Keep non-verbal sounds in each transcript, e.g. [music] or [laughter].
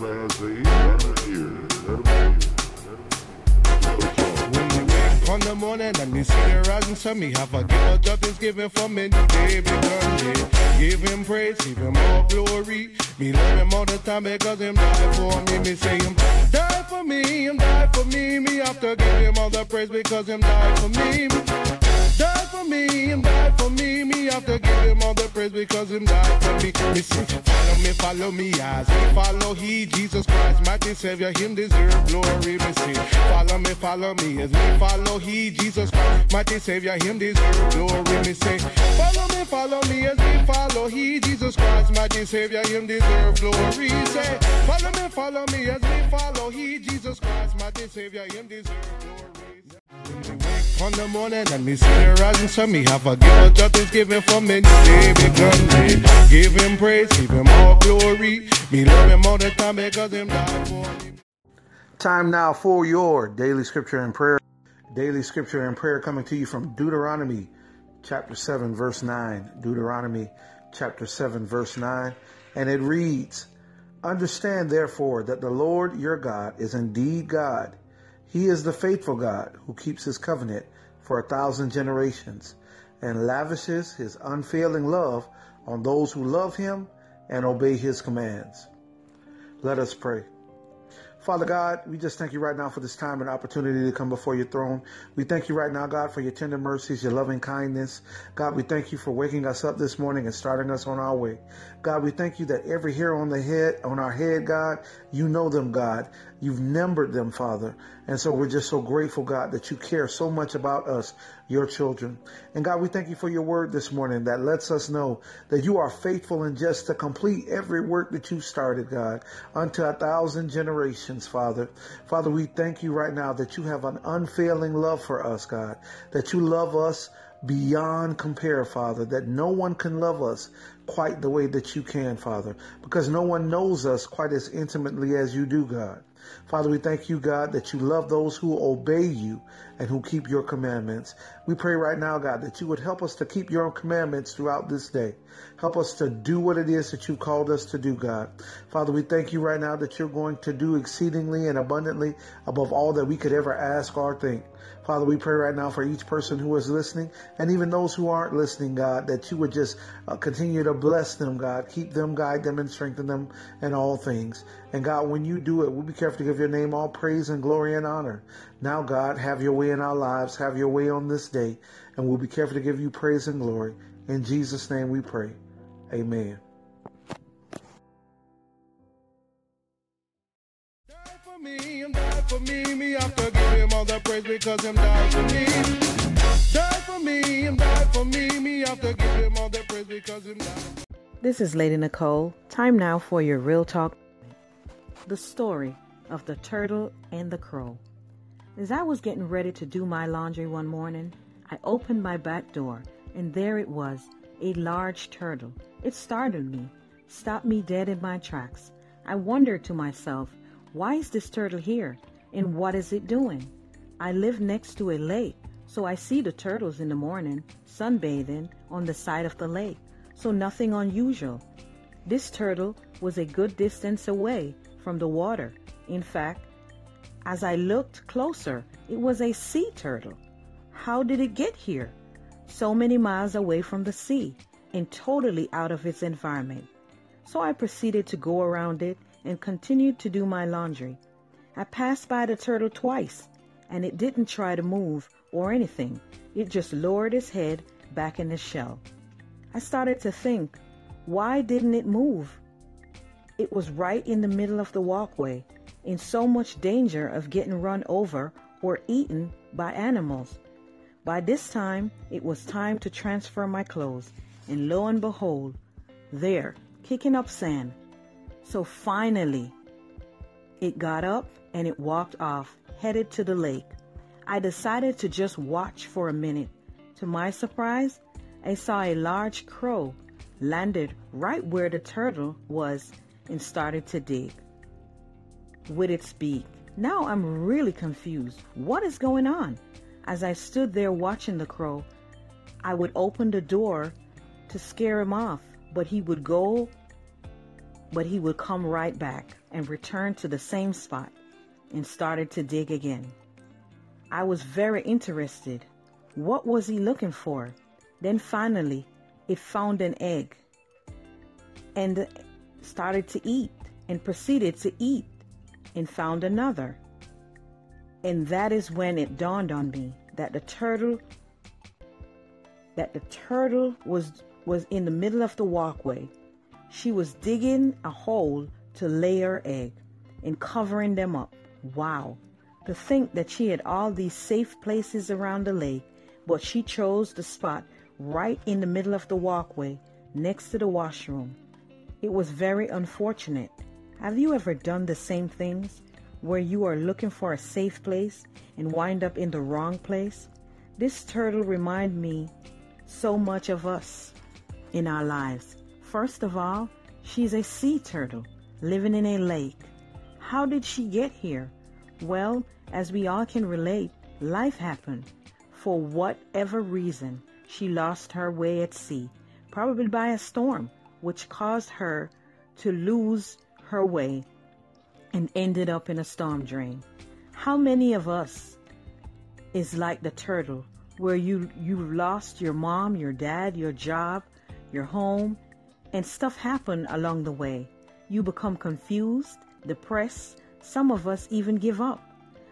whoever has the on the morning and we see the rising sun, me have a give a job is given for me day begun day. Give him praise, give him all glory. Me love him all the time because him die for me. Me say him die for me, him die for me. Me have to give him all the praise because him die for me. For me, him die for me. Me have to give him all the praise because him die for me. Me say, follow me, follow me as we follow he, Jesus Christ, mighty Savior, him deserve glory. Me say, follow me, follow me as we follow he, Jesus Christ, mighty Savior, him deserve glory. Me say, follow me, follow me as we follow he, Jesus Christ, mighty Savior, him deserve glory. Say, follow me, follow me as we follow he, Jesus Christ, mighty Savior, him deserve glory. On the morning and me see the rising sun, me have a give a is given for me day begun day. Give him praise, give him all glory. Me love him all the time because him died for me. Time now for your daily scripture and prayer. Daily scripture and prayer coming to you from Deuteronomy chapter 7, verse 9. Deuteronomy chapter 7, verse 9. And it reads, Understand therefore that the Lord your God is indeed God. He is the faithful God who keeps his covenant for a thousand generations and lavishes his unfailing love on those who love him and obey his commands. Let us pray. Father God, we just thank you right now for this time and opportunity to come before your throne. We thank you right now, God, for your tender mercies, your loving kindness. God, we thank you for waking us up this morning and starting us on our way. God, we thank you that every hair on the head, on our head, God, you know them, God. You've numbered them, Father. And so we're just so grateful, God, that you care so much about us, your children. And God, we thank you for your word this morning that lets us know that you are faithful and just to complete every work that you started, God, unto a thousand generations, Father. Father, we thank you right now that you have an unfailing love for us, God, that you love us beyond compare, Father, that no one can love us quite the way that you can, Father, because no one knows us quite as intimately as you do, God. Father, we thank you, God, that you love those who obey you and who keep your commandments. We pray right now, God, that you would help us to keep your commandments throughout this day. Help us to do what it is that you called us to do, God. Father, we thank you right now that you're going to do exceedingly and abundantly above all that we could ever ask or think. Father, we pray right now for each person who is listening and even those who aren't listening, God, that you would just uh, continue to bless them, God. Keep them, guide them, and strengthen them in all things. And God, when you do it, we'll be careful to give your name all praise and glory and honor. Now, God, have your way in our lives, have your way on this day, and we'll be careful to give you praise and glory. In Jesus' name we pray. Amen. Me, him die for me. Me have to him all the praise because him died for me. Die for me, him die for me. Me have to him all the praise because him died. This is Lady Nicole. Time now for your Real Talk. The story of the turtle and the crow. As I was getting ready to do my laundry one morning, I opened my back door, and there it was a large turtle. It startled me, stopped me dead in my tracks. I wondered to myself, why is this turtle here, and what is it doing? I live next to a lake, so I see the turtles in the morning sunbathing on the side of the lake, so nothing unusual. This turtle was a good distance away from the water. In fact, as I looked closer, it was a sea turtle. How did it get here? So many miles away from the sea and totally out of its environment. So I proceeded to go around it and continued to do my laundry. I passed by the turtle twice and it didn't try to move or anything. It just lowered its head back in its shell. I started to think, why didn't it move? It was right in the middle of the walkway, in so much danger of getting run over or eaten by animals. By this time, it was time to transfer my clothes, and lo and behold, there, kicking up sand. So finally, it got up and it walked off, headed to the lake. I decided to just watch for a minute. To my surprise, I saw a large crow landed right where the turtle was and started to dig with it speak? Now I'm really confused. What is going on? As I stood there watching the crow, I would open the door to scare him off, but he would go but he would come right back and return to the same spot and started to dig again. I was very interested. What was he looking for? Then finally, it found an egg and started to eat and proceeded to eat and found another. And that is when it dawned on me that the turtle that the turtle was was in the middle of the walkway. She was digging a hole to lay her egg and covering them up. Wow. To think that she had all these safe places around the lake, but she chose the spot right in the middle of the walkway next to the washroom. It was very unfortunate. Have you ever done the same things where you are looking for a safe place and wind up in the wrong place? This turtle remind me so much of us in our lives. First of all, she's a sea turtle living in a lake. How did she get here? Well, as we all can relate, life happened. For whatever reason, she lost her way at sea, probably by a storm, which caused her to lose her way and ended up in a storm drain. How many of us is like the turtle where you you lost your mom, your dad, your job, your home, and stuff happen along the way. You become confused, depressed, some of us even give up.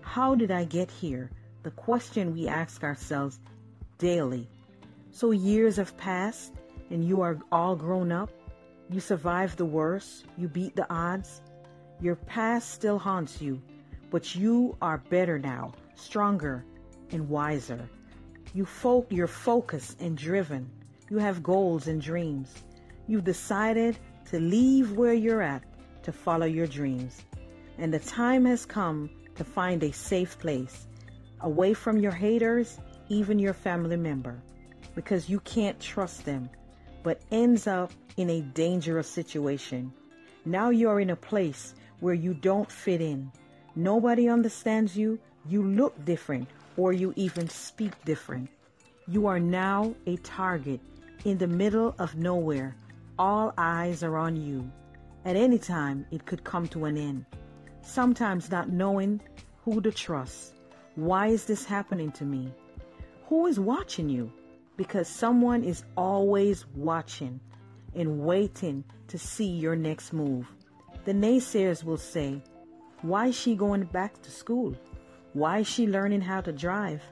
How did I get here? The question we ask ourselves daily. So years have passed and you are all grown up. You survived the worst. You beat the odds. Your past still haunts you, but you are better now, stronger and wiser. You fo- you're focused and driven. You have goals and dreams. You've decided to leave where you're at to follow your dreams. And the time has come to find a safe place, away from your haters, even your family member, because you can't trust them, but ends up in a dangerous situation. Now you're in a place where you don't fit in. Nobody understands you, you look different, or you even speak different. You are now a target in the middle of nowhere. All eyes are on you. At any time, it could come to an end. Sometimes not knowing who to trust. Why is this happening to me? Who is watching you? Because someone is always watching and waiting to see your next move. The naysayers will say, Why is she going back to school? Why is she learning how to drive?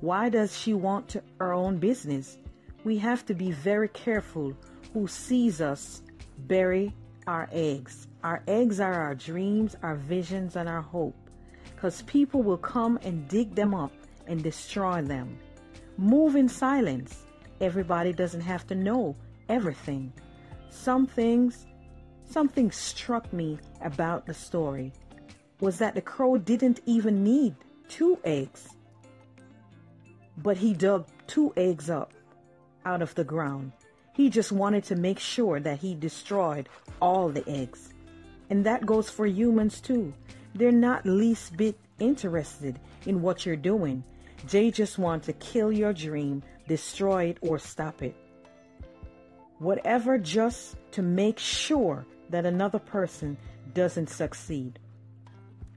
Why does she want to, her own business? We have to be very careful who sees us bury our eggs. Our eggs are our dreams, our visions, and our hope. Because people will come and dig them up and destroy them. Move in silence. Everybody doesn't have to know everything. Some things Something struck me about the story was that the crow didn't even need two eggs, but he dug two eggs up out of the ground. He just wanted to make sure that he destroyed all the eggs. And that goes for humans too. They're not least bit interested in what you're doing. They just want to kill your dream, destroy it, or stop it. Whatever just to make sure that another person doesn't succeed.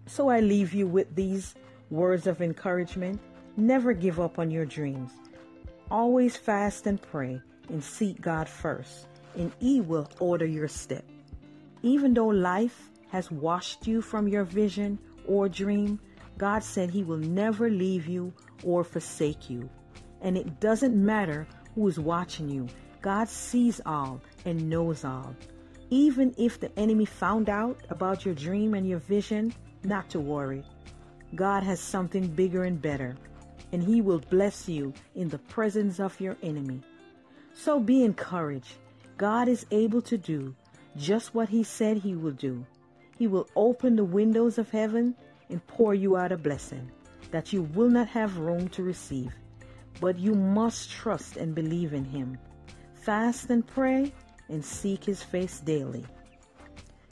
So I leave you with these words of encouragement. Never give up on your dreams. Always fast and pray and seek God first, and He will order your step. Even though life has washed you from your vision or dream, God said He will never leave you or forsake you. And it doesn't matter who is watching you, God sees all and knows all. Even if the enemy found out about your dream and your vision, not to worry. God has something bigger and better, and He will bless you in the presence of your enemy. So be encouraged. God is able to do just what He said He will do. He will open the windows of heaven and pour you out a blessing that you will not have room to receive. But you must trust and believe in Him. Fast and pray and seek His face daily.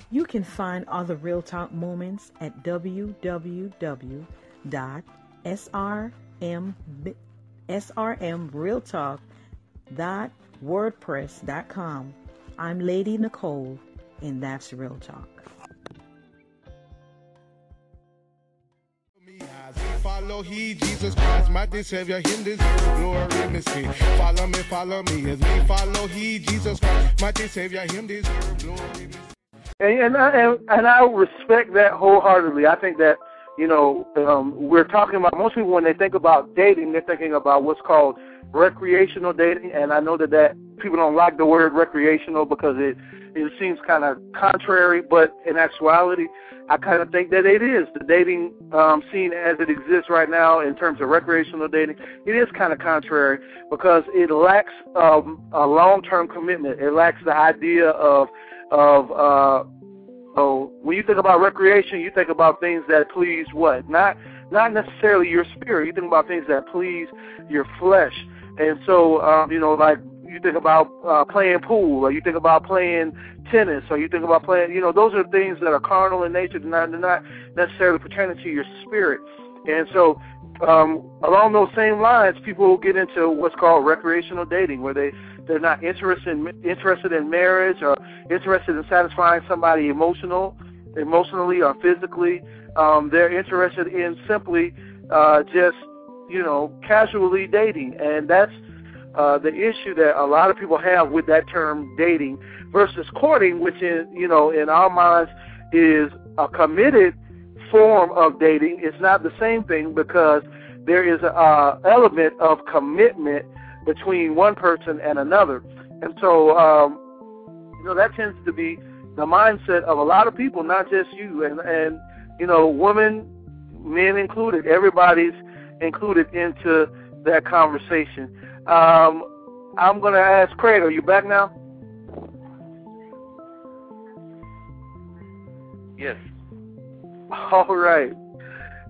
You can find other Real Talk moments at www.srmrealtalk.wordpress.com. I'm Lady Nicole, and that's Real Talk. Follow he, Jesus Christ, my Savior, him deserve glory. Follow me, follow me, as me follow he, Jesus Christ, Savior, him glory, and and I, and, and I respect that wholeheartedly. I think that you know um, we're talking about most people when they think about dating, they're thinking about what's called recreational dating, and I know that that people don't like the word recreational because it it seems kind of contrary, but in actuality, I kind of think that it is the dating um, scene as it exists right now in terms of recreational dating. It is kind of contrary because it lacks um, a long-term commitment. It lacks the idea of of uh, oh, when you think about recreation, you think about things that please what? Not not necessarily your spirit. You think about things that please your flesh. And so, um, you know, like you think about uh, playing pool, or you think about playing tennis, or you think about playing, you know, those are things that are carnal in nature. They're not, they're not necessarily pertaining to your spirit. And so, um, along those same lines, people get into what's called recreational dating, where they they're not interested in, interested in marriage or interested in satisfying somebody emotional, emotionally or physically. Um, they're interested in simply uh, just you know casually dating, and that's uh, the issue that a lot of people have with that term dating versus courting, which is you know in our minds is a committed form of dating. It's not the same thing because there is a element of commitment between one person and another. And so, um, you know, that tends to be the mindset of a lot of people, not just you. And, and you know, women, men included, everybody's included into that conversation. Um, I'm going to ask Craig, are you back now? Yes. [laughs] All right.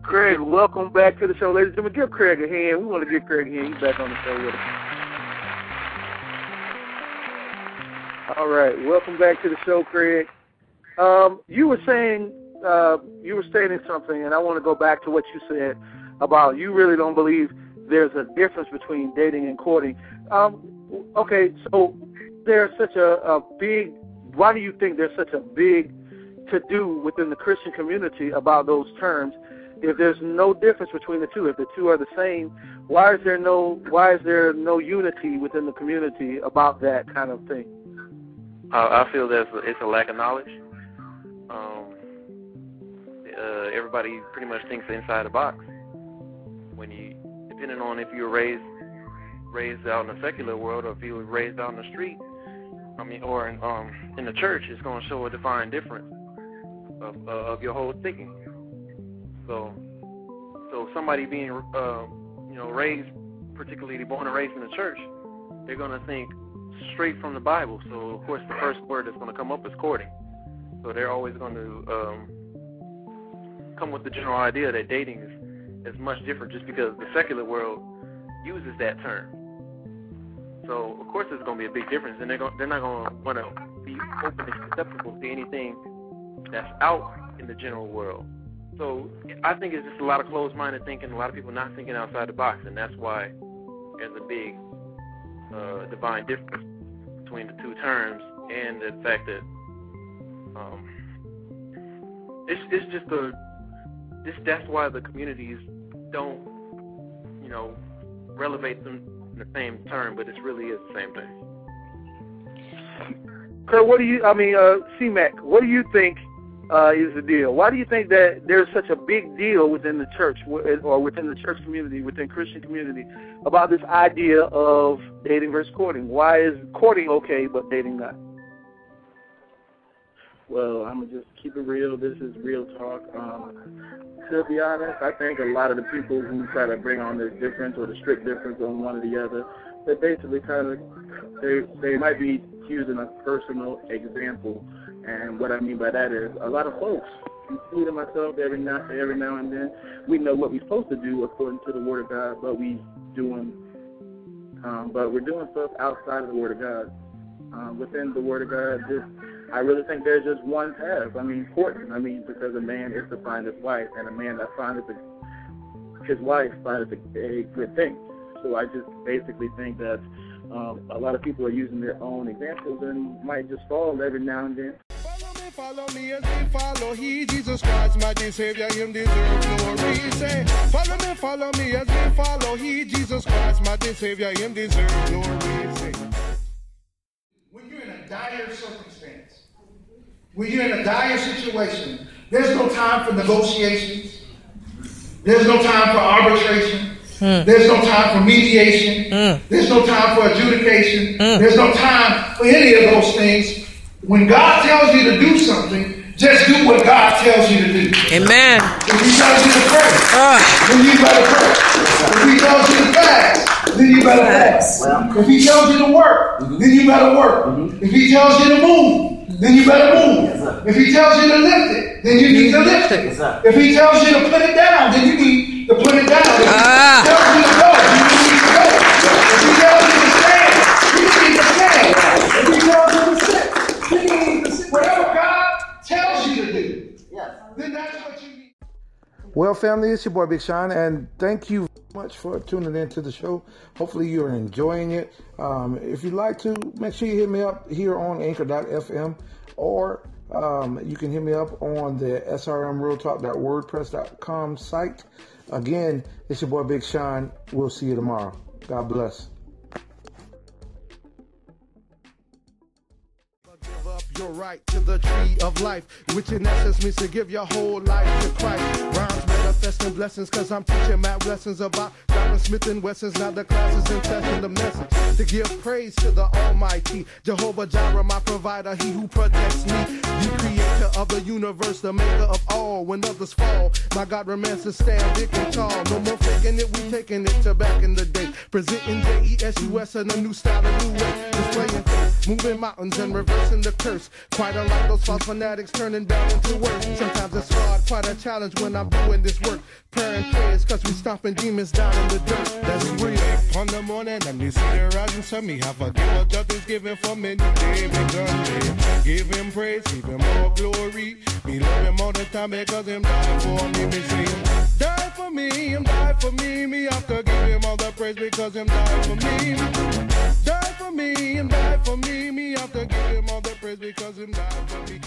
Craig, welcome back to the show. Ladies and gentlemen, give Craig a hand. We want to give Craig a hand. He's back on the show with us. All right, welcome back to the show, Craig. Um, you were saying uh, you were stating something, and I want to go back to what you said about you really don't believe there's a difference between dating and courting. Um, okay, so there's such a, a big. Why do you think there's such a big to do within the Christian community about those terms? if there's no difference between the two, if the two are the same, why is there no why is there no unity within the community about that kind of thing? I feel that it's a lack of knowledge. Um, uh, everybody pretty much thinks inside the box. When you, depending on if you were raised raised out in the secular world or if you were raised out in the street, I mean, or in, um, in the church, it's going to show a defined difference of, uh, of your whole thinking. So, so somebody being, uh, you know, raised, particularly born and raised in the church, they're going to think straight from the Bible. So, of course, the first word that's going to come up is courting. So they're always going to um, come with the general idea that dating is, is much different just because the secular world uses that term. So, of course, there's going to be a big difference, and they're, going, they're not going to want to be open and susceptible to anything that's out in the general world. So I think it's just a lot of closed-minded thinking, a lot of people not thinking outside the box, and that's why there's a big uh, divine difference between the two terms, and the fact that um, it's it's just a this that's why the communities don't you know relevate them in the same term, but it really is the same thing. Kurt, what do you? I mean, uh, C-Mac, what do you think uh, is the deal. Why do you think that there's such a big deal within the church or within the church community, within Christian community, about this idea of dating versus courting? Why is courting okay but dating not? Well, I'm gonna just keep it real. This is real talk. Um, to be honest, I think a lot of the people who try to bring on this difference or the strict difference on one or the other, they basically kind of they they might be using a personal example and what I mean by that is a lot of folks, including myself, every now every now and then, we know what we're supposed to do according to the Word of God, but we doing, um, but we're doing stuff outside of the Word of God. Um, within the Word of God, just I really think there's just one path. I mean, courting. I mean, because a man is to find his wife, and a man that finds his wife finds a, a good thing. So I just basically think that um, a lot of people are using their own examples and might just fall every now and then. follow me as we follow He, Jesus Christ, my dear Savior, Him deserve glory. Say, follow me, follow me as we follow He, Jesus Christ, my dear Savior, Him deserve glory. Say, When you're in a dire circumstance, when you're in a dire situation, there's no time for negotiations. There's no time for arbitration. Hmm. There's no time for mediation. Hmm. There's no time for adjudication. Hmm. There's no time for any of those things. When God tells you to do something, just do what God tells you to do. Amen. If He tells you to pray, Ah, then you better pray. If He tells you to fast, then you better fast. If He tells you to work, then you better work. Mm-hmm. If He tells you to move, then you better move. If He tells you to lift it, then you need to lift it. If He tells you to put it down, then you need to put it down. If Ah. He tells you to go, then you need to go. If He tells you to stand, you need to stand. If He tells you to sit, then you need to sit. Whatever God tells you to do, then that's what you need. Well, family, it's your boy Big Sean, and thank you much for tuning in to the show. Hopefully, you're enjoying it. Um, if you'd like to, make sure you hit me up here on Anchor.fm, or um, you can hit me up on the SRMRealTalk.wordpress.com site. Again, it's your boy Big Sean. We'll see you tomorrow. God bless. Right to the tree of life, which in essence means to give your whole life to Christ. Rhymes manifesting blessings, cause I'm teaching math lessons about Dr. Smith and Wessons. Now the classes in testing the message to give praise to the Almighty Jehovah Jireh, my provider, He who protects me, the creator of the universe, the maker of all. When others fall, my God remains to stand big and tall. No more faking it, we taking it to back in the day. Presenting J-E-S-U-S in a new style, a new way. Displaying faith, moving mountains and reversing the curse. Quite unlike those false fanatics turning bad into worse. Sometimes it's hard, quite a challenge when I'm doing this work. Prayer and prayers, cause we stomping demons down in the dirt. That's real. On the morning, and you see the rising sun, me have a give up nothing's given for me. Day begun. Give him praise, give him all glory. Me love him all the time because him died for me. Me say die for me, him die for me. Me have to give him all the praise because him died for me. Die for me, him die for me. Me have to give him all the praise because him died for me.